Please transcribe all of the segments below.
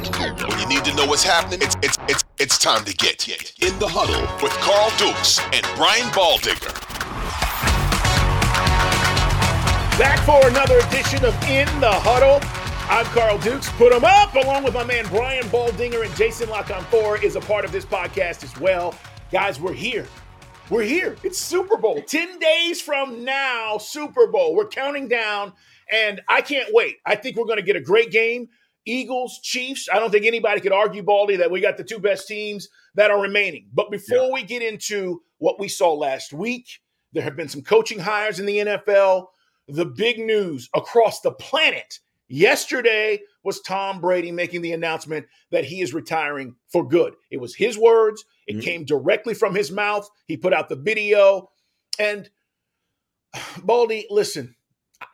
When you need, when you need to know what's happening, it's, it's, it's, it's time to get in the huddle with Carl Dukes and Brian Baldinger. Back for another edition of In the Huddle. I'm Carl Dukes. Put them up, along with my man Brian Baldinger and Jason Four is a part of this podcast as well. Guys, we're here. We're here. It's Super Bowl. 10 days from now, Super Bowl. We're counting down, and I can't wait. I think we're going to get a great game. Eagles, Chiefs. I don't think anybody could argue, Baldy, that we got the two best teams that are remaining. But before yeah. we get into what we saw last week, there have been some coaching hires in the NFL. The big news across the planet yesterday was Tom Brady making the announcement that he is retiring for good. It was his words, it mm-hmm. came directly from his mouth. He put out the video. And Baldy, listen,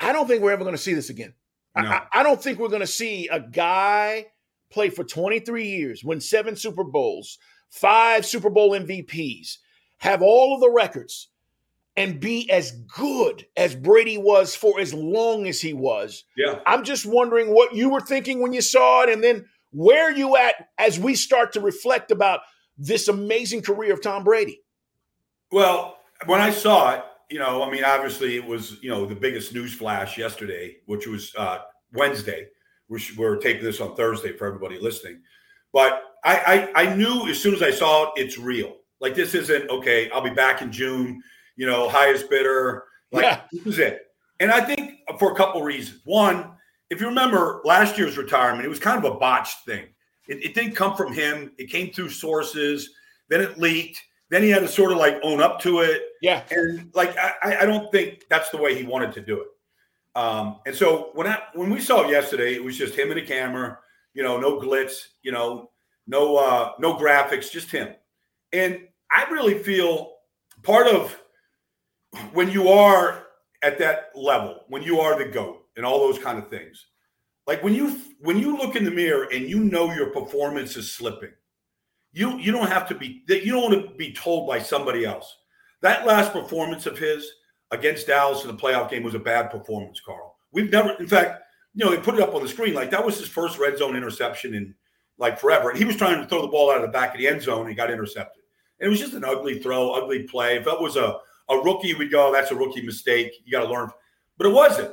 I don't think we're ever going to see this again. No. I, I don't think we're going to see a guy play for 23 years, win seven Super Bowls, five Super Bowl MVPs, have all of the records, and be as good as Brady was for as long as he was. Yeah. I'm just wondering what you were thinking when you saw it, and then where you at as we start to reflect about this amazing career of Tom Brady. Well, when I saw it, you know, I mean, obviously it was, you know, the biggest news flash yesterday, which was uh, Wednesday. We're, we're taping this on Thursday for everybody listening. But I, I, I knew as soon as I saw it, it's real. Like this isn't okay. I'll be back in June. You know, highest bidder. Like yeah. this is it. And I think for a couple reasons. One, if you remember last year's retirement, it was kind of a botched thing. It, it didn't come from him. It came through sources. Then it leaked then he had to sort of like own up to it. Yeah. And like I, I don't think that's the way he wanted to do it. Um, and so when I when we saw it yesterday, it was just him and a camera, you know, no glitz, you know, no uh no graphics, just him. And I really feel part of when you are at that level, when you are the GOAT and all those kind of things, like when you when you look in the mirror and you know your performance is slipping you you don't have to be you don't want to be told by somebody else. That last performance of his against Dallas in the playoff game was a bad performance, Carl. We've never, in fact, you know, they put it up on the screen like that was his first red zone interception in like forever. And he was trying to throw the ball out of the back of the end zone and he got intercepted. And it was just an ugly throw, ugly play. If that was a, a rookie, we'd go, that's a rookie mistake. You got to learn. But it wasn't.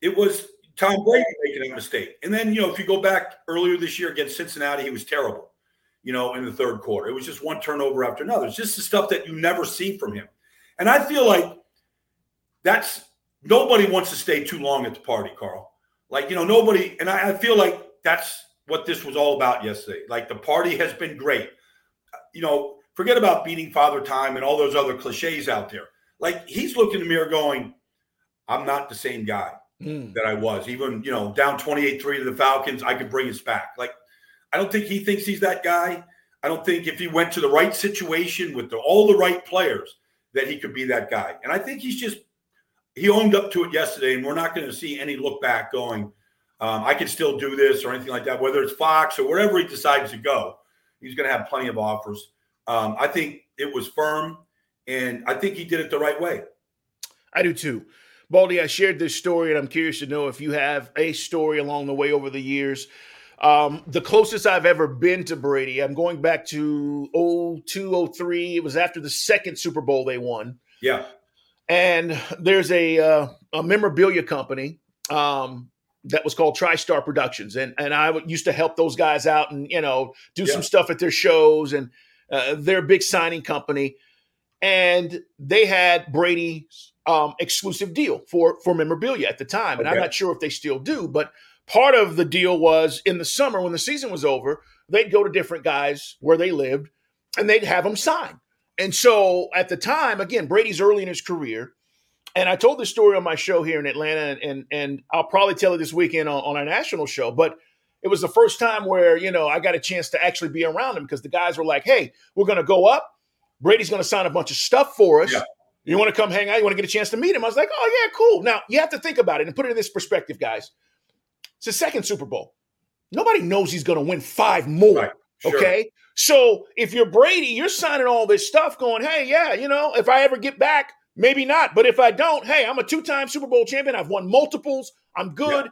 It was Tom Brady making a mistake. And then, you know, if you go back earlier this year against Cincinnati, he was terrible you know, in the third quarter. It was just one turnover after another. It's just the stuff that you never see from him. And I feel like that's nobody wants to stay too long at the party, Carl. Like, you know, nobody, and I, I feel like that's what this was all about yesterday. Like the party has been great. You know, forget about beating father time and all those other cliches out there. Like he's looking in the mirror going, I'm not the same guy mm. that I was. Even, you know, down 28 3 to the Falcons, I could bring us back. Like I don't think he thinks he's that guy. I don't think if he went to the right situation with the, all the right players that he could be that guy. And I think he's just he owned up to it yesterday, and we're not going to see any look back going. Um, I can still do this or anything like that. Whether it's Fox or wherever he decides to go, he's going to have plenty of offers. Um, I think it was firm, and I think he did it the right way. I do too. Baldy, I shared this story, and I'm curious to know if you have a story along the way over the years um, the closest I've ever been to Brady, I'm going back to 02, 03. It was after the second Super Bowl they won. Yeah. And there's a, uh, a memorabilia company um, that was called TriStar Productions. And, and I used to help those guys out and, you know, do yeah. some stuff at their shows. And uh, they're a big signing company. And they had Brady's um, exclusive deal for, for memorabilia at the time. And okay. I'm not sure if they still do, but – part of the deal was in the summer when the season was over, they'd go to different guys where they lived and they'd have them sign. And so at the time, again, Brady's early in his career. And I told this story on my show here in Atlanta, and and, and I'll probably tell it this weekend on, on our national show. But it was the first time where, you know, I got a chance to actually be around him because the guys were like, hey, we're going to go up. Brady's going to sign a bunch of stuff for us. Yeah. You want to come hang out? You want to get a chance to meet him? I was like, oh, yeah, cool. Now, you have to think about it and put it in this perspective, guys. It's the second Super Bowl. Nobody knows he's going to win five more. Right. Sure. Okay. So if you're Brady, you're signing all this stuff going, hey, yeah, you know, if I ever get back, maybe not. But if I don't, hey, I'm a two time Super Bowl champion. I've won multiples. I'm good. Yeah.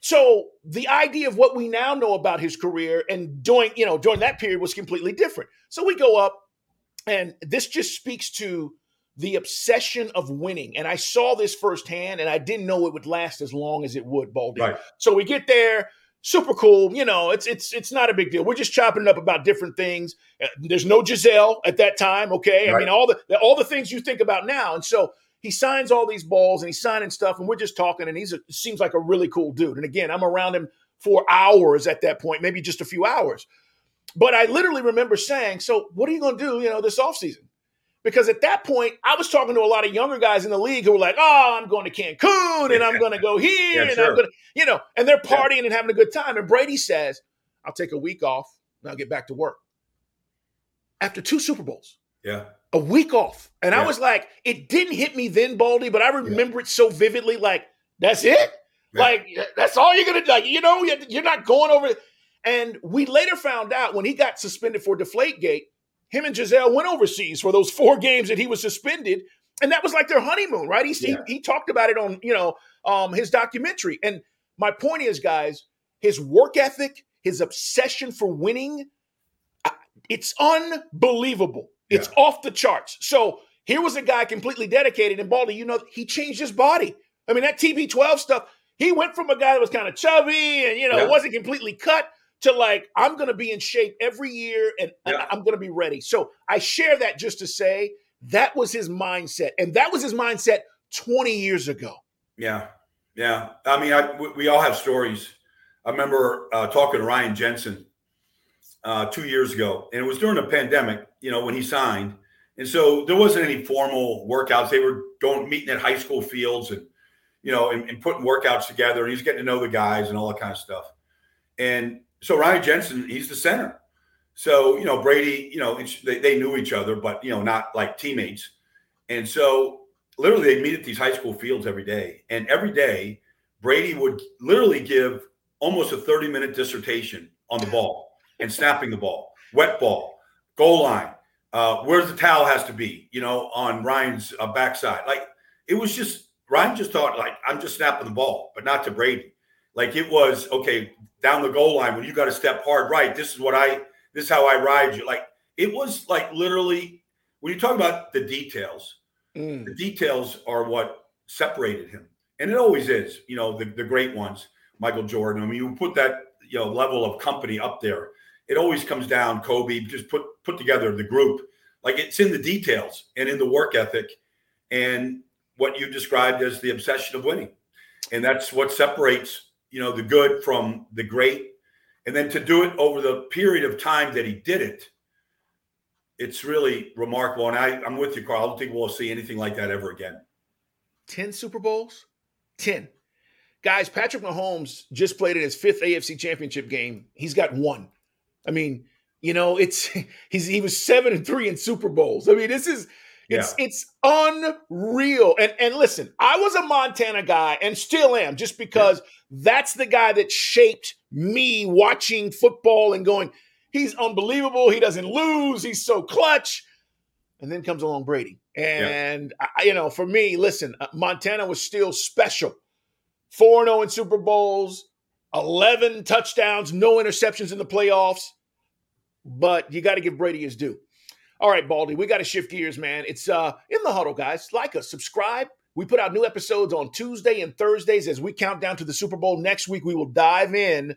So the idea of what we now know about his career and during, you know, during that period was completely different. So we go up, and this just speaks to the obsession of winning. And I saw this firsthand, and I didn't know it would last as long as it would, Baldy. Right. So we get there, super cool. You know, it's it's it's not a big deal. We're just chopping it up about different things. Uh, there's no Gisele at that time. Okay, right. I mean all the all the things you think about now, and so he signs all these balls and he's signing stuff, and we're just talking, and he's a, seems like a really cool dude. And again, I'm around him for hours at that point, maybe just a few hours. But I literally remember saying, "So what are you going to do? You know, this offseason? Because at that point, I was talking to a lot of younger guys in the league who were like, "Oh, I'm going to Cancun and I'm going to go here yeah, and sure. I'm going to, you know," and they're partying yeah. and having a good time. And Brady says, "I'll take a week off and I'll get back to work." After two Super Bowls, yeah, a week off, and yeah. I was like, it didn't hit me then, Baldy, but I remember it so vividly. Like, that's it. Like, that's all you're gonna like. You know, you're not going over. And we later found out when he got suspended for Deflategate him and Gisele went overseas for those four games that he was suspended, and that was like their honeymoon, right? He yeah. he, he, talked about it on you know um, his documentary. And my point is, guys, his work ethic, his obsession for winning, it's unbelievable. It's off the charts. So here was a guy completely dedicated, and Baldy, you know, he changed his body. I mean, that TB12 stuff. He went from a guy that was kind of chubby and you know yeah. wasn't completely cut to like I'm going to be in shape every year and, yeah. I'm going to be ready. So I share that just to say that was his mindset, and that was his mindset 20 years ago. Yeah, yeah. I mean, I, we, we all have stories. I remember uh, talking to Ryan Jensen uh, two years ago, and it was during the pandemic. You know, when he signed, and so there wasn't any formal workouts. They were going meeting at high school fields and you know, and, and putting workouts together. And he's getting to know the guys and all that kind of stuff. And so Ryan Jensen, he's the center. So, you know, Brady, you know, they, they knew each other, but, you know, not like teammates. And so literally they meet at these high school fields every day. And every day, Brady would literally give almost a 30 minute dissertation on the ball and snapping the ball, wet ball, goal line, uh, where the towel has to be, you know, on Ryan's uh, backside. Like it was just, Ryan just thought, like, I'm just snapping the ball, but not to Brady. Like it was, okay, down the goal line when you got to step hard right. This is what I this is how I ride you. Like it was like literally when you talk about the details, mm. the details are what separated him. And it always is, you know, the, the great ones, Michael Jordan. I mean, you put that, you know, level of company up there. It always comes down, Kobe, just put put together the group. Like it's in the details and in the work ethic and what you described as the obsession of winning. And that's what separates you know, the good from the great. And then to do it over the period of time that he did it, it's really remarkable. And I, I'm with you, Carl. I don't think we'll see anything like that ever again. 10 Super Bowls? 10. Guys, Patrick Mahomes just played in his fifth AFC championship game. He's got one. I mean, you know, it's he's he was seven and three in Super Bowls. I mean, this is it's yeah. it's unreal. And and listen, I was a Montana guy and still am, just because yeah. that's the guy that shaped me watching football and going, he's unbelievable. He doesn't lose. He's so clutch. And then comes along Brady. And yeah. I, you know, for me, listen, uh, Montana was still special. 4 0 in Super Bowls, 11 touchdowns, no interceptions in the playoffs. But you got to give Brady his due. All right, Baldy, we got to shift gears, man. It's uh in the huddle, guys. Like us, subscribe. We put out new episodes on Tuesday and Thursdays as we count down to the Super Bowl. Next week, we will dive in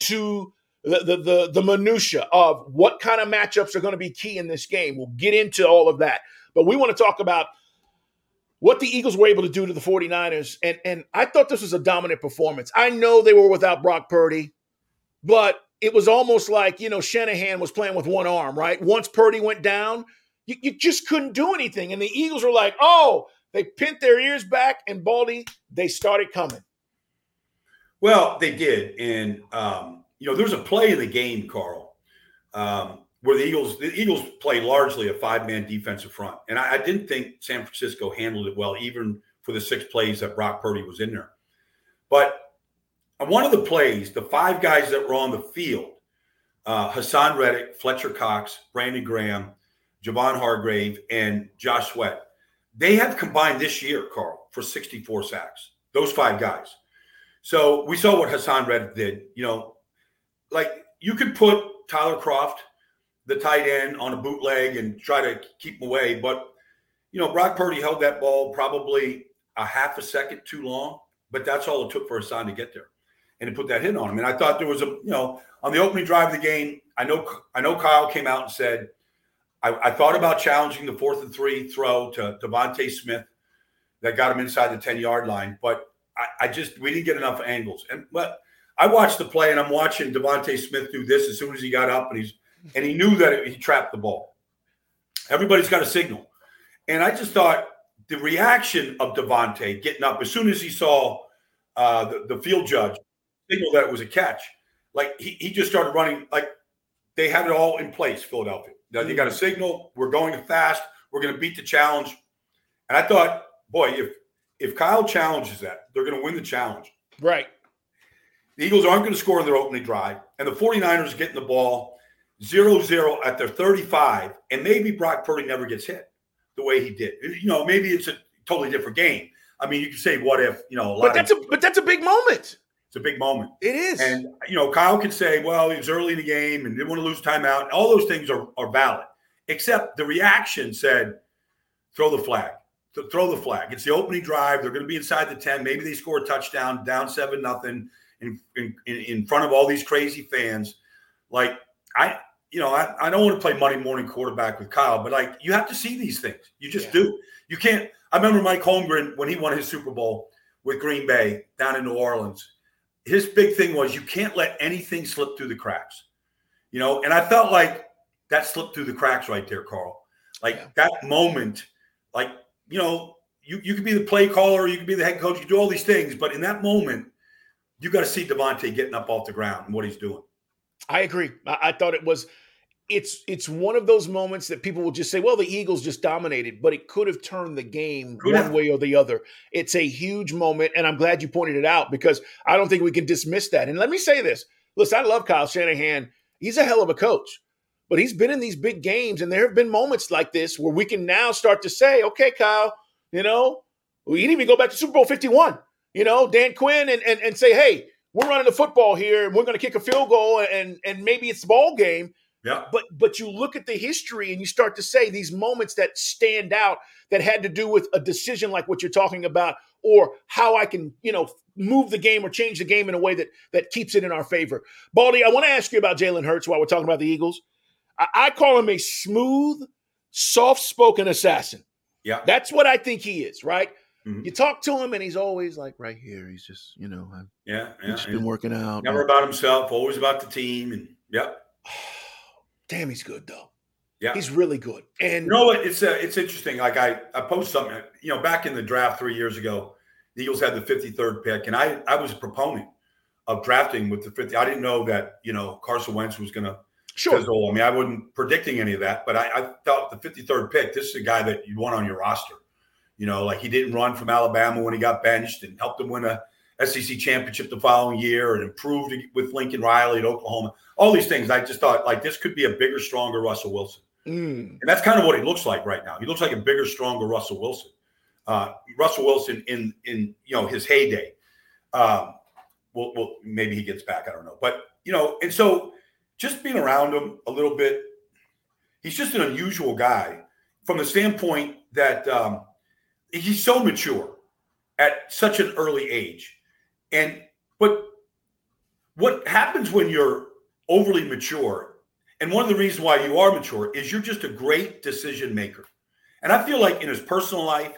to the the the, the minutia of what kind of matchups are going to be key in this game. We'll get into all of that. But we want to talk about what the Eagles were able to do to the 49ers. And, and I thought this was a dominant performance. I know they were without Brock Purdy, but it was almost like, you know, Shanahan was playing with one arm, right? Once Purdy went down, you, you just couldn't do anything. And the Eagles were like, oh, they pinned their ears back, and Baldy, they started coming. Well, they did, and um, you know, there's a play in the game, Carl, um, where the Eagles the Eagles play largely a five man defensive front, and I, I, didn't think San Francisco handled it well, even for the six plays that Brock Purdy was in there. But one of the plays, the five guys that were on the field, uh, Haason Reddick, Fletcher Cox, Brandon Graham, Javon Hargrave, and Josh Sweat, they have combined this year, Carl, for 64 sacks. Those five guys. So we saw what Haason Reddick did. You know, like you could put Tyler Kroft, the tight end, on a bootleg and try to keep him away, but you know, Brock Purdy held that ball probably a half a second too long, but that's all it took for Haason to get there and put that hit on him. And I thought there was a, you know, on the opening drive of the game, I know I know Kyle came out and said, I, I thought about challenging the fourth and three throw to DeVonta Smith that got him inside the 10 yard line, but I, I, just we didn't get enough angles. And but I watched the play and I'm watching DeVonta Smith do this as soon as he got up and he's and he knew that it, he trapped the ball. Everybody's got a signal. And I just thought the reaction of DeVonta getting up as soon as he saw uh, the, the field judge signal that it was a catch, like he, he just started running like they had it all in place, Philadelphia. Now they got a mm-hmm. signal, we're going fast, we're going to beat the challenge. And I thought, boy, if if Kyle challenges that, they're going to win the challenge. Right. The Eagles aren't going to score in their opening drive, and the 49ers getting the ball 0 0 at their 35, and maybe Brock Purdy never gets hit the way he did. You know, maybe it's a totally different game. I mean, you could say, what if, you know, but that's a but that's a big moment. It's a big moment. It is. And, you know, Kyle could say, well, he was early in the game and didn't want to lose timeout. All those things are, are valid, except the reaction said, throw the flag. Throw the flag. It's the opening drive. They're going to be inside the 10. Maybe they score a touchdown, down 7 nothing in, in, in front of all these crazy fans. Like, I, you know, I, I don't want to play Monday morning quarterback with Kyle, but like, you have to see these things. You just yeah. do. You can't. I remember Mike Holmgren when he won his Super Bowl with Green Bay down in New Orleans his big thing was you can't let anything slip through the cracks. You know, and I felt like that slipped through the cracks right there, Carl. Like yeah. that moment, like, you know, you, you could be the play caller, you could be the head coach, you do all these things, but in that moment, you got to see DeVonta getting up off the ground and what he's doing. I agree. I, I thought it was it's it's one of those moments that people will just say, well, the Eagles just dominated, but it could have turned the game could one way or the other. It's a huge moment, and I'm glad you pointed it out because I don't think we can dismiss that. And let me say this: listen, I love Kyle Shanahan. He's a hell of a coach, but he's been in these big games, and there have been moments like this where we can now start to say, okay, Kyle, you know, we can even go back to Super Bowl 51. You know, Dan Quinn, and and, and say, hey, we're running the football here, and we're going to kick a field goal, and and maybe it's ball game yeah. But but you look at the history and you start to say these moments that stand out that had to do with a decision like what you're talking about, or how I can, you know, move the game or change the game in a way that that keeps it in our favor. Baldy, I want to ask you about Jalen Hurts while we're talking about the Eagles. I, I call him a smooth, soft-spoken assassin. Yeah. That's what I think he is, right? Mm-hmm. You talk to him and he's always like right here. He's just, you know, yeah, yeah. He's been working out. Never about himself, always about the team. And yep. Damn, he's good though. Yeah, he's really good. And you know what? It's uh, it's interesting. Like I I post something. You know, back in the draft three years ago, the Eagles had the 53rd pick, and I I was a proponent of drafting with the 50. I didn't know that you know Carson Wentz was going to sure. fizzle. I mean, I wasn't predicting any of that, but I, I thought the 53rd pick. This is a guy that you want on your roster. You know, like he didn't run from Alabama when he got benched and helped them win a SEC championship the following year and improved with Lincoln Riley at Oklahoma. All these things, I just thought like this could be a bigger, stronger Russell Wilson. Mm. And that's kind of what he looks like right now. He looks like a bigger, stronger Russell Wilson. Uh, Russell Wilson in in you know his heyday. Um, well, well, maybe he gets back. I don't know, but you know, and so just being around him a little bit, he's just an unusual guy from the standpoint that um, he's so mature at such an early age. And but what happens when you're overly mature, and one of the reasons why you are mature is you're just a great decision maker. And I feel like in his personal life,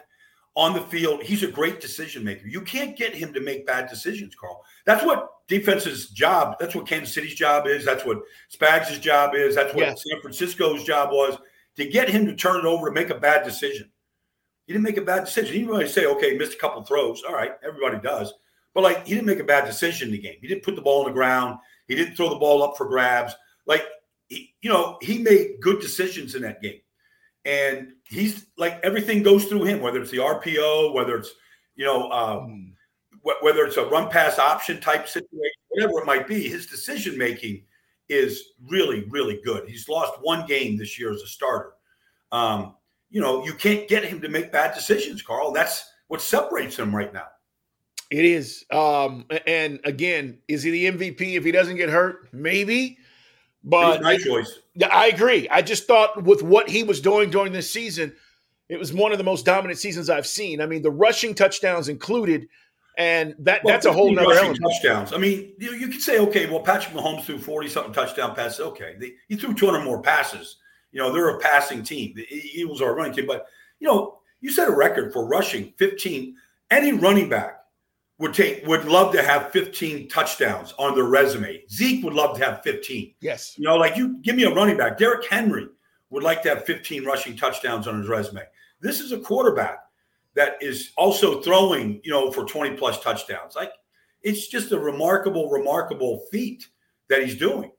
on the field, he's a great decision maker. You can't get him to make bad decisions, Carl. That's what defense's job, that's what Kansas City's job is, that's what Spags' job is, that's what yes. San Francisco's job was to get him to turn it over to make a bad decision. He didn't make a bad decision. He didn't really say, okay, missed a couple throws. All right, everybody does. but like he didn't make a bad decision in the game. He didn't put the ball on the ground. He didn't throw the ball up for grabs. Like he, you know, he made good decisions in that game, and he's like everything goes through him. Whether it's the RPO, whether it's you know, um, wh- whether it's a run pass option type situation, whatever it might be, his decision making is really, really good. He's lost one game this year as a starter. Um, you know, you can't get him to make bad decisions, Carl. That's what separates him right now. It is. Um, and again, is he the MVP if he doesn't get hurt? Maybe. But my choice. Yeah, I agree. I just thought with what he was doing during this season, it was one of the most dominant seasons I've seen. I mean, the rushing touchdowns included, and that well, that's a whole nother element. touchdowns. I mean, you, you could say, okay, well, Patrick Mahomes threw forty something touchdown passes. Okay, they, he threw two hundred more passes. You know, they're a passing team. The Eagles are a running team, but you know, you set a record for rushing fifteen. Any running back would take would love to have 15 touchdowns on their resume. Zeke would love to have 15. Yes. You know, like you give me a running back. Derrick Henry would like to have 15 rushing touchdowns on his resume. This is a quarterback that is also throwing, you know, for 20 plus touchdowns. Like it's just a remarkable, remarkable feat that he's doing.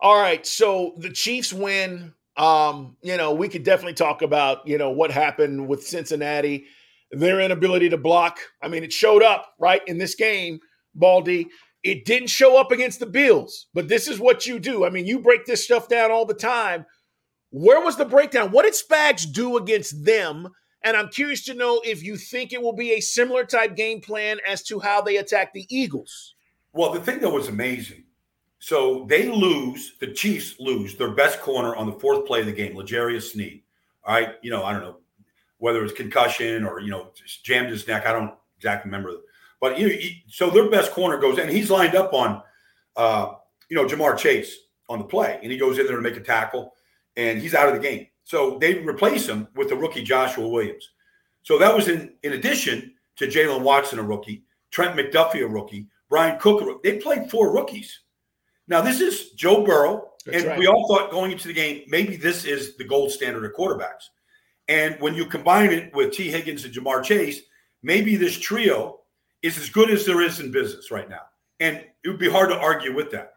All right. So the Chiefs win. Um, you know, we could definitely talk about, you know, what happened with Cincinnati their inability to block. I mean, it showed up, right, in this game, Baldy. It didn't show up against the Bills, but this is what you do. I mean, you break this stuff down all the time. Where was the breakdown? What did Spags do against them? And I'm curious to know if you think it will be a similar type game plan as to how they attack the Eagles. Well, the thing that was amazing. So they lose, the Chiefs lose their best corner on the fourth play of the game, L'Jarius Sneed. All right. You know, I don't know, whether it's concussion or you know jammed his neck. I don't exactly remember, but you know, he, so their best corner goes and he's lined up on uh, you know Ja'Marr Chase on the play, and he goes in there to make a tackle, and he's out of the game. So they replace him with the rookie Joshua Williams. So that was in in addition to Jaylen Watson, a rookie, Trent McDuffie, a rookie, Bryan Cook. They played four rookies. Now this is Joe Burrow, That's and right. we all thought going into the game maybe this is the gold standard of quarterbacks. And when you combine it with Tee Higgins and Ja'Marr Chase, maybe this trio is as good as there is in business right now. And it would be hard to argue with that.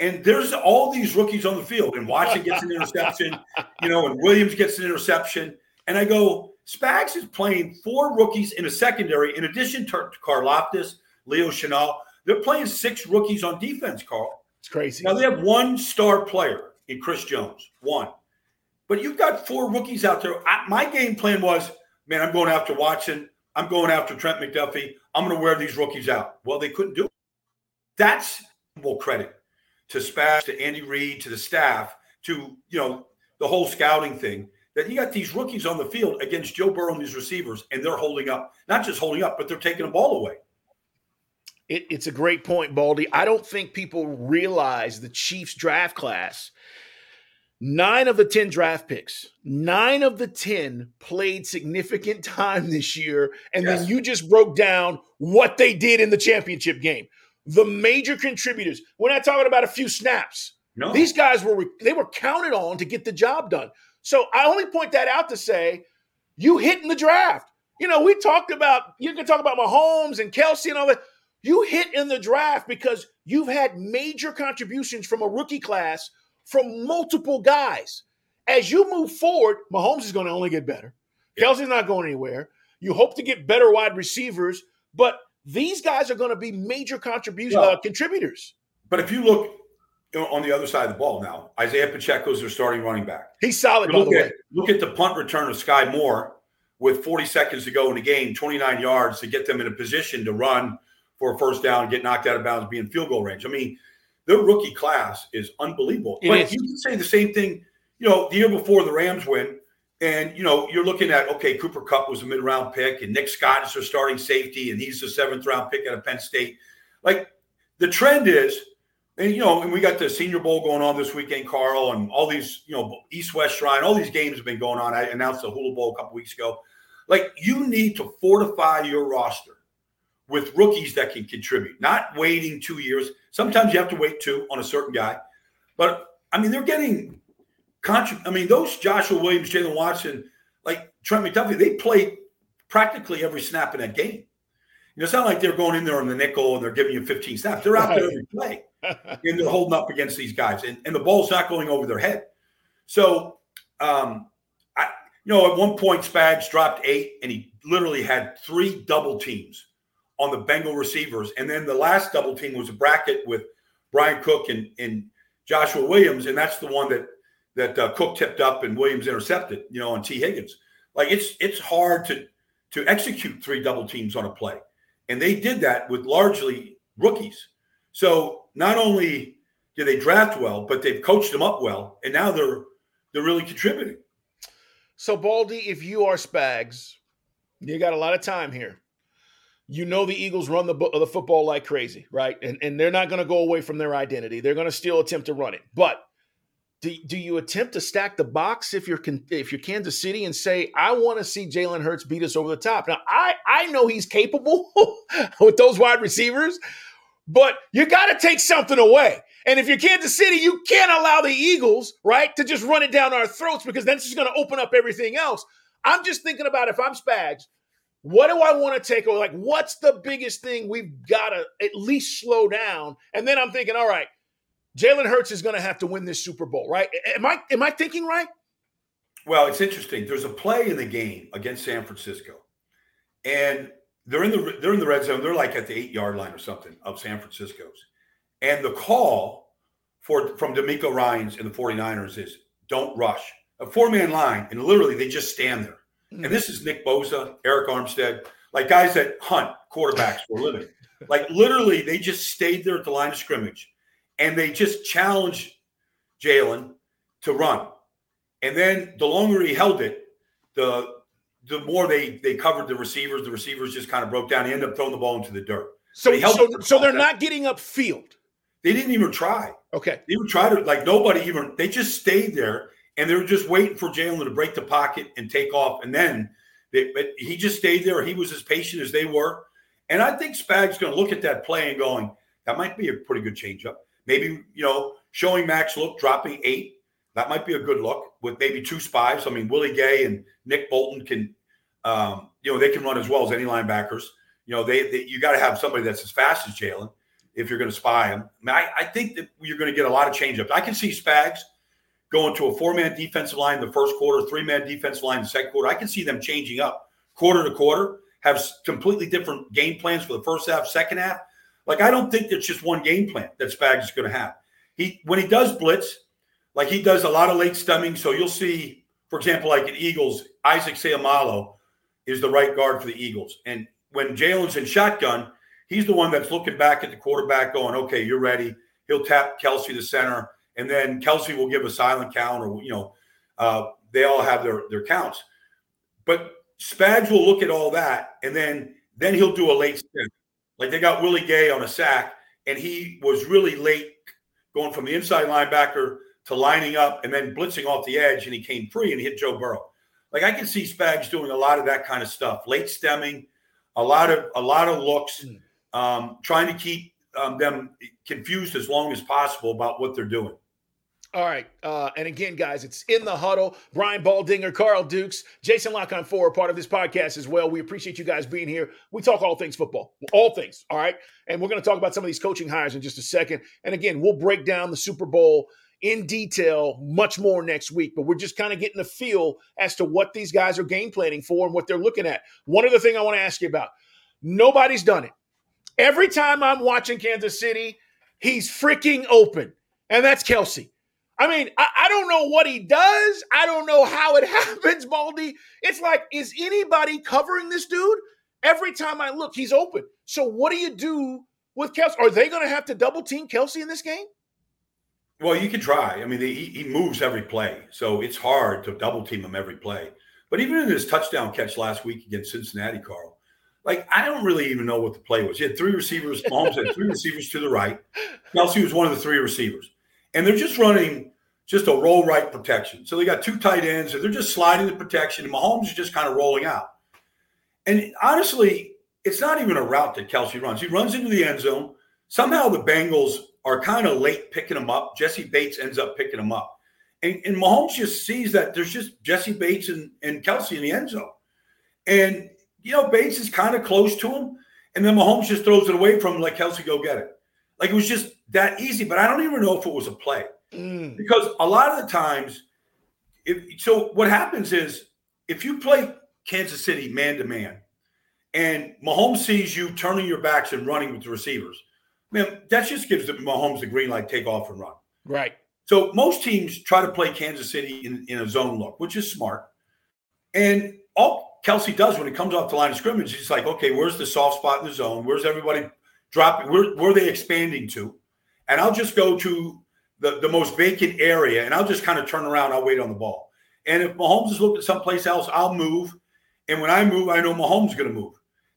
And there's all these rookies on the field, and Watson gets an interception, you know, and Williams gets an interception. And I go, Spags is playing four rookies in a secondary, in addition to Karlaftis, Leo Chenal. They're playing six rookies on defense, Carl. It's crazy. Now they have one star player in Chris Jones, one. But you've got four rookies out there. I, my game plan was, man, I'm going after Watson. I'm going after Trent McDuffie. I'm going to wear these rookies out. Well, they couldn't do it. That's full credit to Spags, to Andy Reid, to the staff, to you know the whole scouting thing. That you got these rookies on the field against Joe Burrow and these receivers, and they're holding up. Not just holding up, but they're taking the ball away. It, it's a great point, Baldy. I don't think people realize the Chiefs draft class Nine of the 10 draft picks, nine of the 10 played significant time this year. And yes. then you just broke down what they did in the championship game. The major contributors, we're not talking about a few snaps. No. These guys were they were counted on to get the job done. So I only point that out to say you hit in the draft. You know, we talked about you can talk about Mahomes and Kelce and all that. You hit in the draft because you've had major contributions from a rookie class from multiple guys. As you move forward, Mahomes is going to only get better. Yeah. Kelce's not going anywhere. You hope to get better wide receivers, but these guys are going to be major contribution uh, contributors. But if you look on the other side of the ball now, Isaiah Pacheco is their starting running back. He's solid. Look at, look at the punt return of Skyy Moore with 40 seconds to go in the game, 29 yards to get them in a position to run for a first down get knocked out of bounds, be in field goal range. I mean, their rookie class is unbelievable. It but is. you can say the same thing, you know, the year before the Rams win, and you know, you're looking at okay, Cooper Kupp was a mid round pick, and Nick Scott is their starting safety, and he's the seventh round pick out of Penn State. Like the trend is, and you know, and we got the Senior Bowl going on this weekend, Carl, and all these, you know, East West Shrine, all these games have been going on. I announced the Hula Bowl a couple weeks ago. Like you need to fortify your roster with rookies that can contribute, not waiting two years. Sometimes you have to wait two on a certain guy. But I mean, they're getting contrib- I mean, those Joshua Williams, Jaylen Watson, like Trent McDuffie, they played practically every snap in that game. You know, it's not like they're going in there on the nickel and they're giving you 15 snaps. They're out right. there every play. and they're holding up against these guys. And, and the ball's not going over their head. So um, I you know, at one point Spags dropped eight and he literally had three double teams on the Bengal receivers. And then the last double team was a bracket with Bryan Cook and, and Joshua Williams. And that's the one that that uh, Cook tipped up and Williams intercepted, you know, on Tee Higgins. Like it's it's hard to to execute three double teams on a play. And they did that with largely rookies. So not only did they draft well, but they've coached them up well, and now they're they're really contributing. So Baldy, if you are Spags, you got a lot of time here. You know the Eagles run the the football like crazy, right? And and they're not going to go away from their identity. They're going to still attempt to run it, but do, do you attempt to stack the box if you're if you're Kansas City and say I want to see Jalen Hurts beat us over the top? Now I I know he's capable with those wide receivers, but you got to take something away. And if you're Kansas City, you can't allow the Eagles right to just run it down our throats because then it's just going to open up everything else. I'm just thinking about if I'm Spags, what do I want to take away? Like, what's the biggest thing we've got to at least slow down? And then I'm thinking, all right Jalen Hurts is going to have to win this Super Bowl, right? Am I am I thinking right? Well, it's interesting. There's a play in the game against San Francisco, and they're in the they're in the red zone. They're like at the eight yard line or something of San Francisco's, and the call for from DeMeco Ryans and the 49ers is don't rush a four man line, and literally they just stand there. Mm-hmm. And this is Nick Bosa, Arik Armstead, like guys that hunt quarterbacks for a living. Like literally, they just stayed there at the line of scrimmage and they just challenged Jalen to run. And then the longer he held it, the the more they they covered the receivers. The receivers just kind of broke down. He ended up throwing the ball into the dirt. So so, so they're not getting up field. They didn't even try. Okay. They even tried to like nobody even they just stayed there and they were just waiting for Jalen to break the pocket and take off. And then they, but he just stayed there. He was as patient as they were. And I think Spag's going to look at that play and going, that might be a pretty good changeup. Maybe, you know, showing Max look, dropping eight. That might be a good look with maybe two spies. I mean, Willie Gay and Nick Bolton can, um, you know, they can run as well as any linebackers. You know, they, they you got to have somebody that's as fast as Jalen if you're going to spy him. I, mean, I, I think that you're going to get a lot of changeups. I can see Spags going to a four man defensive line in the first quarter, three man defensive line in the second quarter. I can see them changing up quarter to quarter, have completely different game plans for the first half, second half. Like I don't think it's just one game plan that Spags is going to have. He when he does blitz, like he does a lot of late stemming. So you'll see, for example, like at Eagles, Isaac Seumalo is the right guard for the Eagles, and when Jalen's in shotgun, he's the one that's looking back at the quarterback, going, "Okay, you're ready." He'll tap Kelce the center, and then Kelce will give a silent count, or you know, uh, they all have their their counts. But Spags will look at all that, and then then he'll do a late stem. Like they got Willie Gay on a sack, and he was really late going from the inside linebacker to lining up and then blitzing off the edge, and he came free and hit Joe Burrow. Like I can see Spags doing a lot of that kind of stuff, late stemming, a lot of a lot of looks, hmm. um, trying to keep um, them confused as long as possible about what they're doing. All right. Uh, and again, guys, it's in the huddle. Brian Baldinger, Carl Dukes, Jason Lock on four, part of this podcast as well. We appreciate you guys being here. We talk all things football, all things. All right. And we're going to talk about some of these coaching hires in just a second. And again, we'll break down the Super Bowl in detail much more next week, but we're just kind of getting a feel as to what these guys are game planning for and what they're looking at. One other thing I want to ask you about nobody's done it. Every time I'm watching Kansas City, he's freaking open, and that's Kelce. I mean, I, I, don't know what he does. I don't know how it happens, Baldy. It's like, is anybody covering this dude? Every time I look, he's open. So what do you do with Kelce? Are they going to have to double team Kelce in this game? Well, you can try. I mean, he, he moves every play, so it's hard to double team him every play. But even in his touchdown catch last week against Cincinnati, Carl, like I don't really even know what the play was. He had three receivers. Mahomes had three receivers to the right. Kelce was one of the three receivers and they're just running just a roll right protection. So they got two tight ends, and they're just sliding the protection, and Mahomes is just kind of rolling out. And honestly, it's not even a route that Kelce runs. He runs into the end zone. Somehow the Bengals are kind of late picking him up. Jessie Bates ends up picking him up. And, and Mahomes just sees that there's just Jessie Bates and, and Kelce in the end zone. And, you know, Bates is kind of close to him. and then Mahomes just throws it away from him like Kelce, go get it. Like it was just that easy. But I don't even know if it was a play mm. because a lot of the times, if so, what happens is if you play Kansas City man to man, and Mahomes sees you turning your backs and running with the receivers, man, that just gives Mahomes the green light, take off and run. Right. So most teams try to play Kansas City in, in a zone look, which is smart. And all Kelce does when it comes off the line of scrimmage, he's like, okay, where's the soft spot in the zone? Where's everybody dropping? Where, where are they expanding to? And I'll just go to the, the most vacant area and I'll just kind of turn around. I'll wait on the ball. And if Mahomes is looking someplace else, I'll move. And when I move, I know Mahomes is going to move.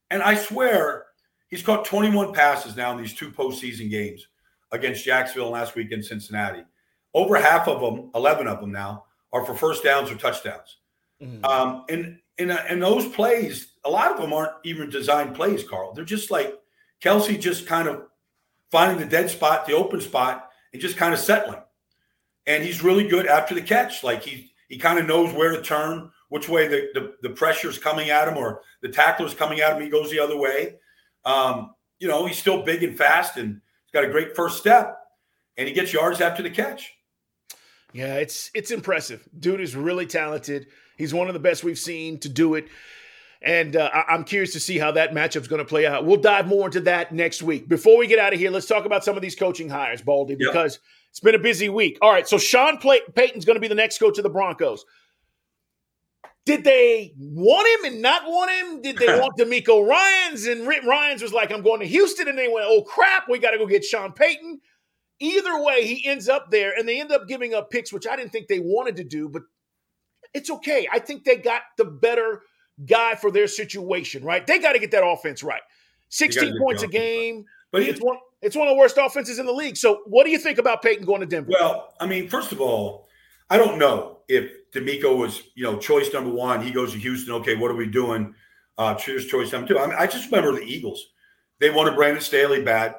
And I swear he's caught 21 passes now in these two postseason games against Jacksonville last week in Cincinnati. Over half of them, 11 of them now, are for first downs or touchdowns. Mm-hmm. Um, and, and, and those plays, a lot of them aren't even designed plays, Carl. They're just like Kelce just kind of finding the dead spot, the open spot, and just kind of settling. And he's really good after the catch. Like he he kind of knows where to turn, which way the, the, the pressure's coming at him or the tackler's coming at him. He goes the other way. Um, you know, he's still big and fast and he's got a great first step and he gets yards after the catch. Yeah, it's it's impressive. Dude is really talented. He's one of the best we've seen to do it. And uh, I- am curious to see how that matchup's going to play out. We'll dive more into that next week. Before we get out of here, let's talk about some of these coaching hires, Baldy, because yep. it's been a busy week. All right, so Sean Play- Payton's going to be the next coach of the Broncos. Did they want him and not want him? Did they want DeMeco Ryans? And Rick Ryans was like, I'm going to Houston. And they went, oh, crap, we got to go get Sean Payton. Either way, he ends up there, and they end up giving up picks, which I didn't think they wanted to do, but it's okay. I think they got the better guy for their situation, right? They got to get that offense right. 16 points a game. But it's one, it's one of the worst offenses in the league. So, what do you think about Payton going to Denver? Well, I mean, first of all, I don't know if DeMeco was, you know, choice number one. He goes to Houston. Okay, what are we doing? Uh, choose choice number two. I mean, I just remember the Eagles. They wanted Brandon Staley bad.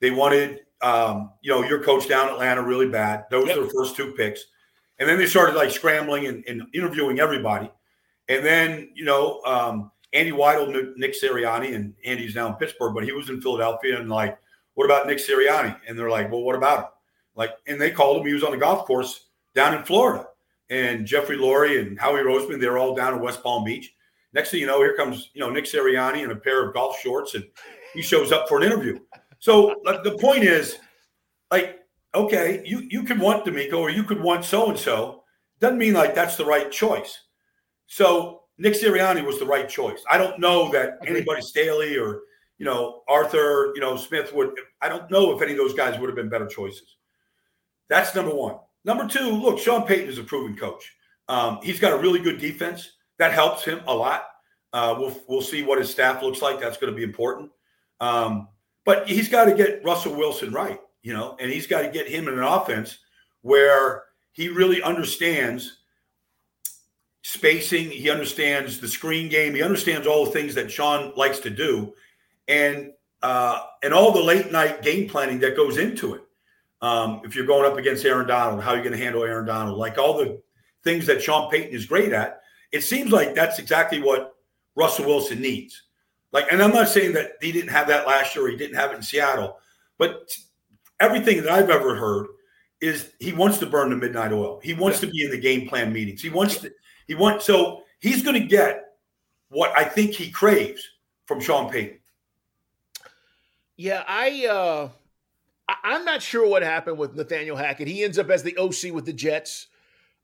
They wanted, um, you know, your coach down Atlanta really bad. Those yep. were the first two picks. And then they started like scrambling and, and interviewing everybody. And then, you know, um, Andy Weidl knew Nick Sirianni, and Andy's now in Pittsburgh, but he was in Philadelphia. And like, what about Nick Sirianni? And they're like, well, what about him? Like, and they called him. He was on the golf course down in Florida. And Jeffrey Lurie and Howie Roseman, they're all down in West Palm Beach. Next thing you know, here comes, you know, Nick Sirianni in a pair of golf shorts, and he shows up for an interview. So like, the point is, like, okay, you you could want DeMeco or you could want so and so. Doesn't mean like that's the right choice. So Nick Sirianni was the right choice. I don't know that anybody Staley or you know Arthur, you know Smith would. I don't know if any of those guys would have been better choices. That's number one. Number two, look, Sean Payton is a proven coach. Um, he's got a really good defense that helps him a lot. Uh, we'll we'll see what his staff looks like. That's going to be important. Um, but he's got to get Russell Wilson right, you know, and he's got to get him in an offense where he really understands spacing. He understands the screen game. He understands all the things that Sean likes to do, and uh, and all the late night game planning that goes into it. Um, if you're going up against Aaron Donald, how are you going to handle Aaron Donald? Like all the things that Sean Payton is great at. It seems like that's exactly what Russell Wilson needs. Like, and I'm not saying that he didn't have that last year, or he didn't have it in Seattle, but everything that I've ever heard is he wants to burn the midnight oil. He wants to be in the game plan meetings. He wants to he wants so he's going to get what I think he craves from Sean Payton. Yeah, I uh I'm not sure what happened with Nathaniel Hackett. He ends up as the OC with the Jets.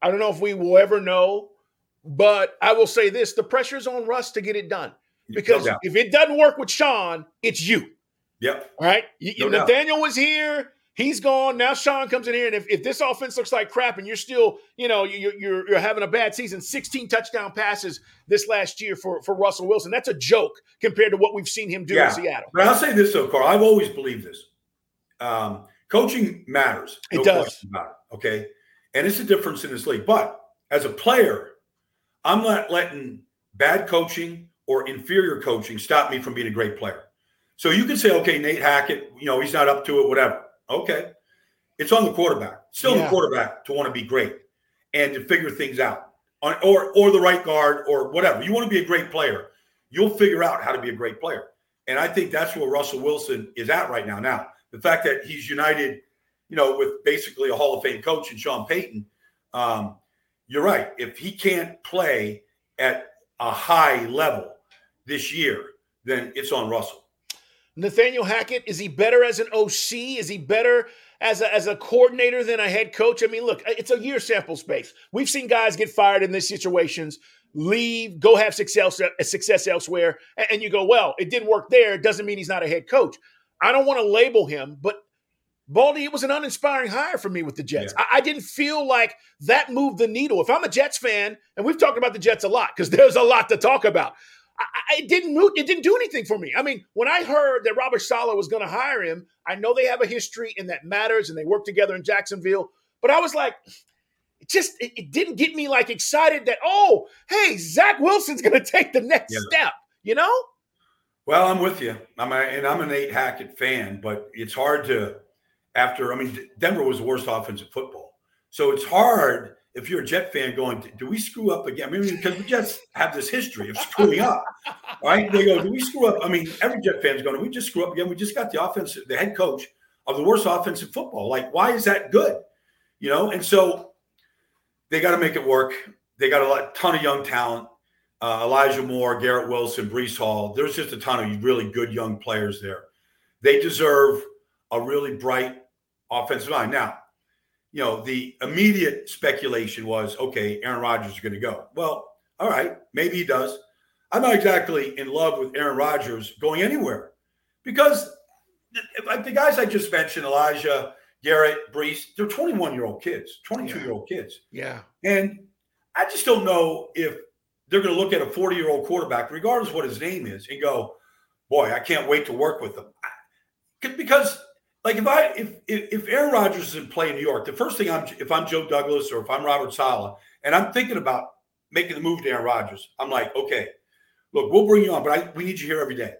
I don't know if we will ever know, but I will say this: the pressure's on Russ to get it done because no if it doesn't work with Sean, it's you. Yep. All right. No Nathaniel doubt. was here. He's gone. Now Sean comes in here, and if, if this offense looks like crap and you're still, you know, you're, you're, you're having a bad season, 16 touchdown passes this last year for, for Russell Wilson. That's a joke compared to what we've seen him do yeah. in Seattle. But I'll say this though, Carl. I've always believed this. Um, coaching matters. No it does. About it, okay. And it's a difference in this league. But as a player, I'm not letting bad coaching or inferior coaching stop me from being a great player. So you can say, okay, Nate Hackett, you know, he's not up to it, whatever. Okay. It's on the quarterback. Still yeah. the quarterback to want to be great and to figure things out. On, or or the right guard or whatever. You want to be a great player. You'll figure out how to be a great player. And I think that's where Russell Wilson is at right now. Now, the fact that he's united, you know, with basically a Hall of Fame coach and Sean Payton, um, you're right. If he can't play at a high level this year, then it's on Russell. Nathaniel Hackett, is he better as an OC? Is he better as a, as a coordinator than a head coach? I mean, look, uh, it's a year sample space. We've seen guys get fired in these situations, leave, go have success, uh, success elsewhere, and you go, well, it didn't work there. It doesn't mean he's not a head coach. I don't want to label him, but Baldy, it was an uninspiring hire for me with the Jets. Yeah. I, I, didn't feel like that moved the needle. If I'm a Jets fan, and we've talked about the Jets a lot because there's a lot to talk about, I, I didn't move, it didn't do anything for me. I mean, when I heard that Robert Saleh was going to hire him, I know they have a history and that matters, and they work together in Jacksonville. But I was like, it just it, it didn't get me like excited that oh, hey, Zach Wilson's going to take the next yeah. step. You know? Well, I'm with you. I'm a, and I'm an Nate Hackett fan, but it's hard to after. I mean, Denver was the worst offense in football, so it's hard if you're a Jet fan going, do we screw up again? I mean, because the Jets have this history of screwing up, right? They go, do we screw up? I mean, every Jet fan's going, we just screw up again. We just got the offense, the head coach of the worst offense in football. Like, why is that good? You know, and so they got to make it work. They got a lot, ton of young talent. Uh, Elijah Moore, Garrett Wilson, Breece Hall. There's just a ton of really good young players there. They deserve a really bright offensive line. Now, you know, the immediate speculation was, okay, Aaron Rodgers is going to go. Well, all right, maybe he does. I'm not exactly in love with Aaron Rodgers going anywhere because the, the guys I just mentioned, Elijah, Garrett, Breece, they're 21 year old kids, 22 year old kids. Yeah. And I just don't know if they're going to look at a 40 year old quarterback, regardless what his name is, and go, boy, I can't wait to work with them. Because, like, if I if if Aaron Rodgers is in play in New York, the first thing I'm if I'm Joe Douglas or if I'm Robert Saleh, and I'm thinking about making the move to Aaron Rodgers, I'm like, okay, look, we'll bring you on, but I, we need you here every day.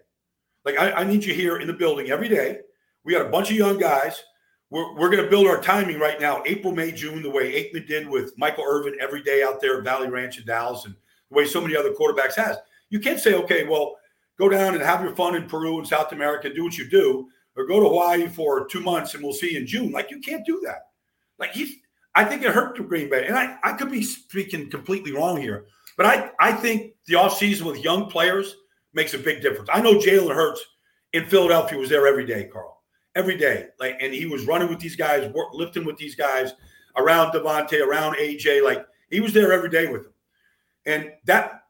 Like, I, I need you here in the building every day. We got a bunch of young guys we're, we're going to build our timing right now, April, May, June, the way Aikman did with Michael Irvin every day out there at Valley Ranch in Dallas, and the way so many other quarterbacks has. You can't say, okay, well, go down and have your fun in Peru and South America, do what you do, or go to Hawaii for two months and we'll see you in June. Like you can't do that. Like he's, I think it hurt Green Bay, and I, I could be speaking completely wrong here, but I, I think the offseason with young players makes a big difference. I know Jalen Hurts in Philadelphia was there every day, Carl every day. Like, and he was running with these guys, work, lifting with these guys around DeVonta, around AJ. Like, he was there every day with them, and that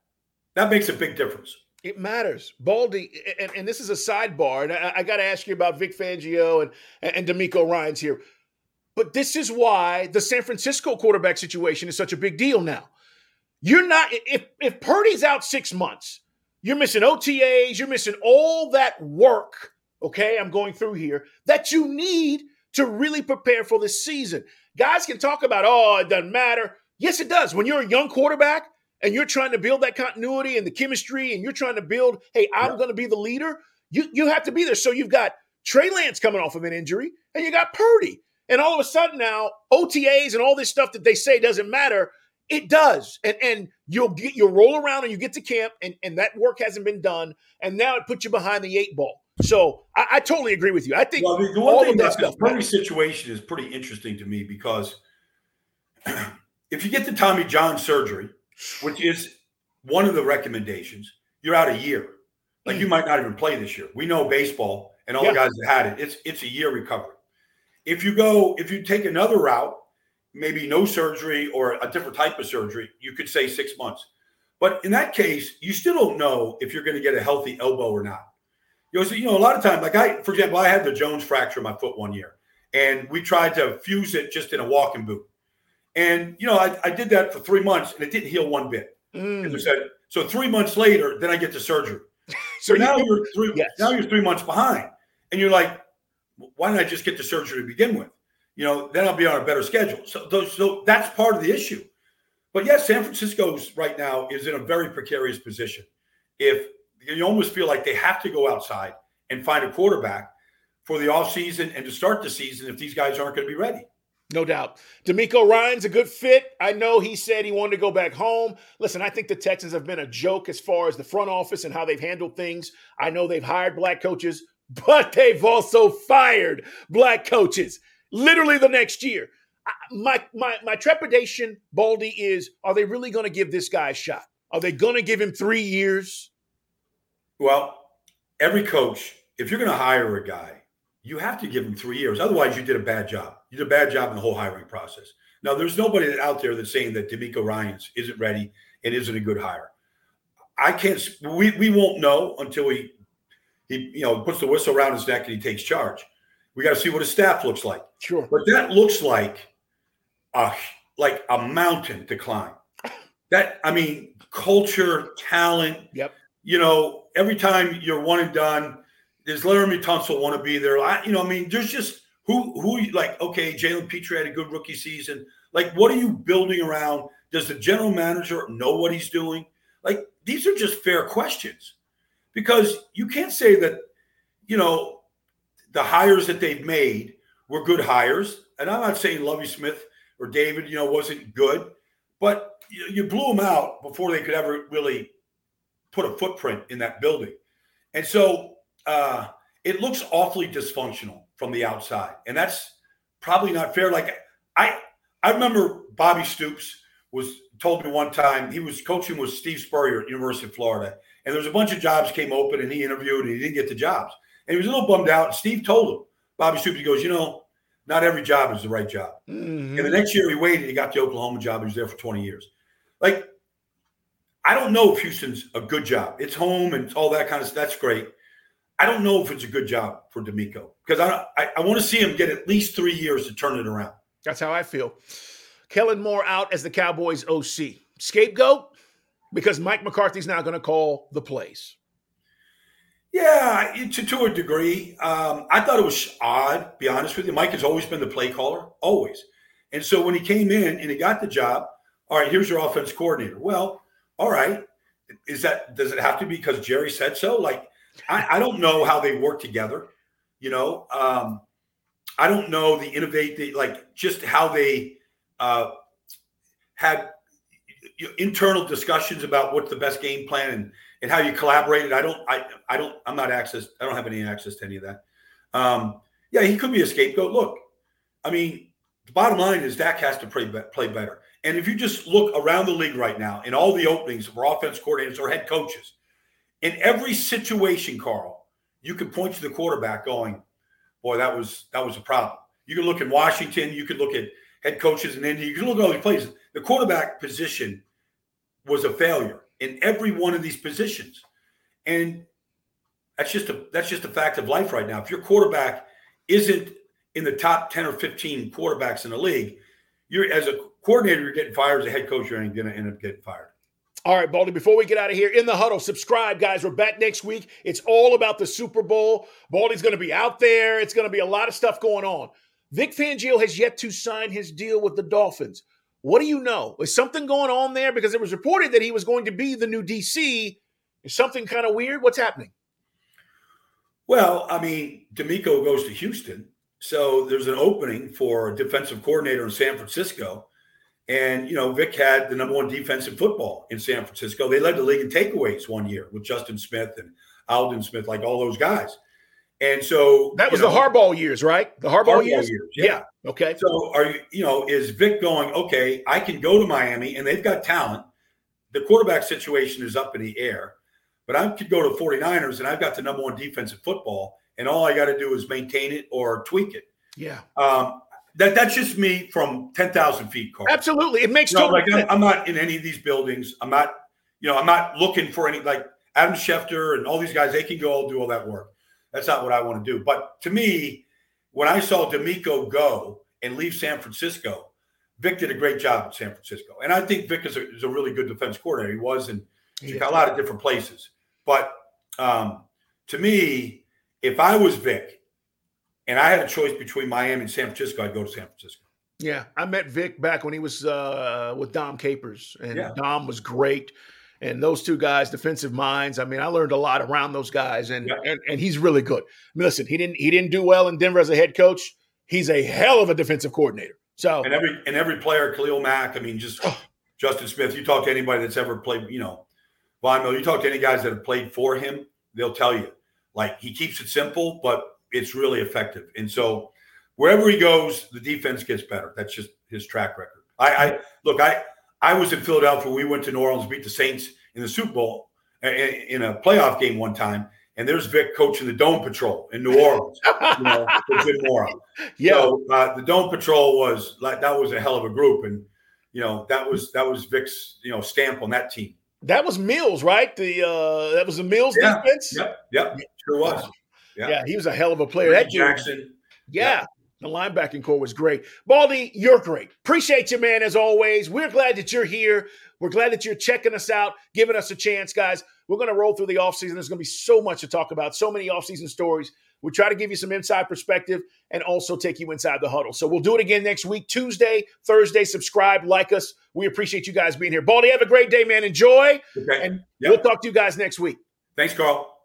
that makes a big difference. It matters, Baldy, and, and this is a sidebar, and I, I got to ask you about Vic Fangio and and DeMeco Ryans here. But this is why the San Francisco quarterback situation is such a big deal now. You're not if if Purdy's out six months, you're missing OTAs, you're missing all that work okay, I'm going through here, that you need to really prepare for this season. Guys can talk about, oh, it doesn't matter. Yes, it does. When you're a young quarterback and you're trying to build that continuity and the chemistry and you're trying to build, hey, I'm yeah. going to be the leader, you, you have to be there. So you've got Trey Lance coming off of an injury and you got Purdy. And all of a sudden now, OTAs and all this stuff that they say doesn't matter, it does. And and you'll get you'll roll around and you get to camp and, and that work hasn't been done. And now it puts you behind the eight ball. So I, I, totally agree with you. I think well, the one thing that stuff. Purdy situation is pretty interesting to me because if you get the Tommy John surgery, which is one of the recommendations, you're out a year. Like you mm. might not even play this year. We know baseball and all yeah. the guys that had it. It's it's a year recovery. If you go, if you take another route, maybe no surgery or a different type of surgery, you could say six months. But in that case, you still don't know if you're going to get a healthy elbow or not. You know, so, you know, a lot of times, like I, for example, I had the Jones fracture in my foot one year, and we tried to fuse it just in a walking boot. And you know, I, I did that for three months, and it didn't heal one bit. Mm. Said, so three months later, then I get to surgery. so now you're three yes. now you're three months behind, and you're like, why didn't I just get the surgery to begin with? You know, then I'll be on a better schedule. So, those, so that's part of the issue. But yes, San Francisco's right now is in a very precarious position. If you almost feel like they have to go outside and find a quarterback for the offseason and to start the season if these guys aren't going to be ready. No doubt. DeMeco Ryans a good fit. I know he said he wanted to go back home. Listen, I think the Texans have been a joke as far as the front office and how they've handled things. I know they've hired black coaches, but they've also fired black coaches literally the next year. My my my trepidation, Baldy, is are they really going to give this guy a shot? Are they going to give him three years? Well, every coach, if you're going to hire a guy, you have to give him three years. Otherwise, you did a bad job. You did a bad job in the whole hiring process. Now, there's nobody out there that's saying that DeMeco Ryans isn't ready and isn't a good hire. I can't. We we won't know until he he you know puts the whistle around his neck and he takes charge. We got to see what his staff looks like. Sure. But that looks like a like a mountain to climb. That I mean, culture, talent. Yep. You know, every time you're one and done, does Laremy Tunsil want to be there? I, you know, I mean, there's just who who like okay, Jalen Pitre had a good rookie season. Like, what are you building around? Does the general manager know what he's doing? Like, these are just fair questions because you can't say that, you know, the hires that they've made were good hires. And I'm not saying Lovie Smith or David, you know, wasn't good, but you, you blew them out before they could ever really put a footprint in that building. And so uh, it looks awfully dysfunctional from the outside, and that's probably not fair. Like I, I remember Bobby Stoops was told me one time he was coaching with Steve Spurrier at University of Florida, and there was a bunch of jobs came open, and he interviewed, and he didn't get the jobs, and he was a little bummed out. Steve told him, Bobby Stoops, he goes, you know, not every job is the right job. Mm-hmm. And the next year he waited, he got the Oklahoma job. He was there for 20 years. Like, I don't know if Houston's a good job. It's home and all that kind of stuff. That's great. I don't know if it's a good job for DeMeco because I, I, I want to see him get at least three years to turn it around. That's how I feel. Kellen Moore out as the Cowboys OC. Scapegoat because Mike McCarthy's now going to call the plays. Yeah, to, to a degree. Um, I thought it was odd, be honest with you. Mike has always been the play caller, always. And so when he came in and he got the job, all right, here's your offense coordinator. Well, all right. Is that does it have to be because Jerry said so? Like I, I don't know how they work together. You know, um, I don't know the innovate, the, like just how they uh, had internal discussions about what's the best game plan and, and how you collaborated. I don't, I, I don't, I'm not access. I don't have any access to any of that. Um, yeah, he could be a scapegoat. Look, I mean, the bottom line is Dak has to play, play better. And if you just look around the league right now in all the openings for offense coordinators or head coaches, in every situation, Carl, you can point to the quarterback going, boy, that was that was a problem. You can look at Washington, you can look at head coaches in India, you can look at all these places. The quarterback position was a failure in every one of these positions. And that's just a that's just a fact of life right now. If your quarterback isn't in the top 10 or 15 quarterbacks in the league, you're as a coordinator, you're getting fired, as a head coach, you're going to end up getting fired. All right, Baldy, before we get out of here, in the huddle, subscribe, guys. We're back next week. It's all about the Super Bowl. Baldy's going to be out there. It's going to be a lot of stuff going on. Vic Fangio has yet to sign his deal with the Dolphins. What do you know? Is something going on there? Because it was reported that he was going to be the new DC. Is something kind of weird? What's happening? Well, I mean, DeMeco goes to Houston. So there's an opening for a defensive coordinator in San Francisco. And, you know, Vic had the number one defense in football in San Francisco. They led the league in takeaways one year with Justin Smith and Aldon Smith, like all those guys. And so that was know, the Harbaugh years, right? The Harbaugh, Harbaugh years? years yeah. yeah. Okay. So are you, you know, is Vic going, okay, I can go to Miami and they've got talent. The quarterback situation is up in the air, but I could go to 49ers and I've got the number one defense in football. And all I got to do is maintain it or tweak it. Yeah. Um, that that's just me from ten thousand feet, Carl. Absolutely, it makes you know, like I'm, I'm, not in any of these buildings. I'm not, you know, I'm not looking for any like Adam Schefter and all these guys. They can go all do all that work. That's not what I want to do. But to me, when I saw DeMeco go and leave San Francisco, Vic did a great job in San Francisco, and I think Vic is a, is a really good defense coordinator. He was in yeah. a lot of different places. But um, to me, if I was Vic and I had a choice between Miami and San Francisco, I'd go to San Francisco. Yeah, I met Vic back when he was uh, with Dom Capers, and yeah. Dom was great. And those two guys, defensive minds. I mean, I learned a lot around those guys, and yeah. and, and he's really good. I mean, listen, he didn't he didn't do well in Denver as a head coach. He's a hell of a defensive coordinator. So and every and every player, Khalil Mack. I mean, just Justin Smith. You talk to anybody that's ever played, you know, Von Miller. You talk to any guys that have played for him, they'll tell you like he keeps it simple, but it's really effective. And so wherever he goes, the defense gets better. That's just his track record. I, I look. I I was in Philadelphia. We went to New Orleans, beat the Saints in the Super Bowl in a playoff game one time, and there's Vic coaching the Dome Patrol in New Orleans. you know, Yeah, so, uh, the Dome Patrol was like that was a hell of a group, and you know that was that was Vic's you know stamp on that team. That was Mills, right? The uh that was the Mills yeah. defense. Yep, yep, sure was. Yeah. yeah, he was a hell of a player. That Jackson. Yeah. The linebacking corps was great. Baldy, you're great. Appreciate you, man, as always. We're glad that you're here. We're glad that you're checking us out, giving us a chance, guys. We're going to roll through the offseason. There's going to be so much to talk about, so many offseason stories. We'll try to give you some inside perspective and also take you inside the huddle. So we'll do it again next week, Tuesday, Thursday. Subscribe, like us. We appreciate you guys being here. Baldy, have a great day, man. Enjoy. Okay. And yep. we'll talk to you guys next week. Thanks, Carl.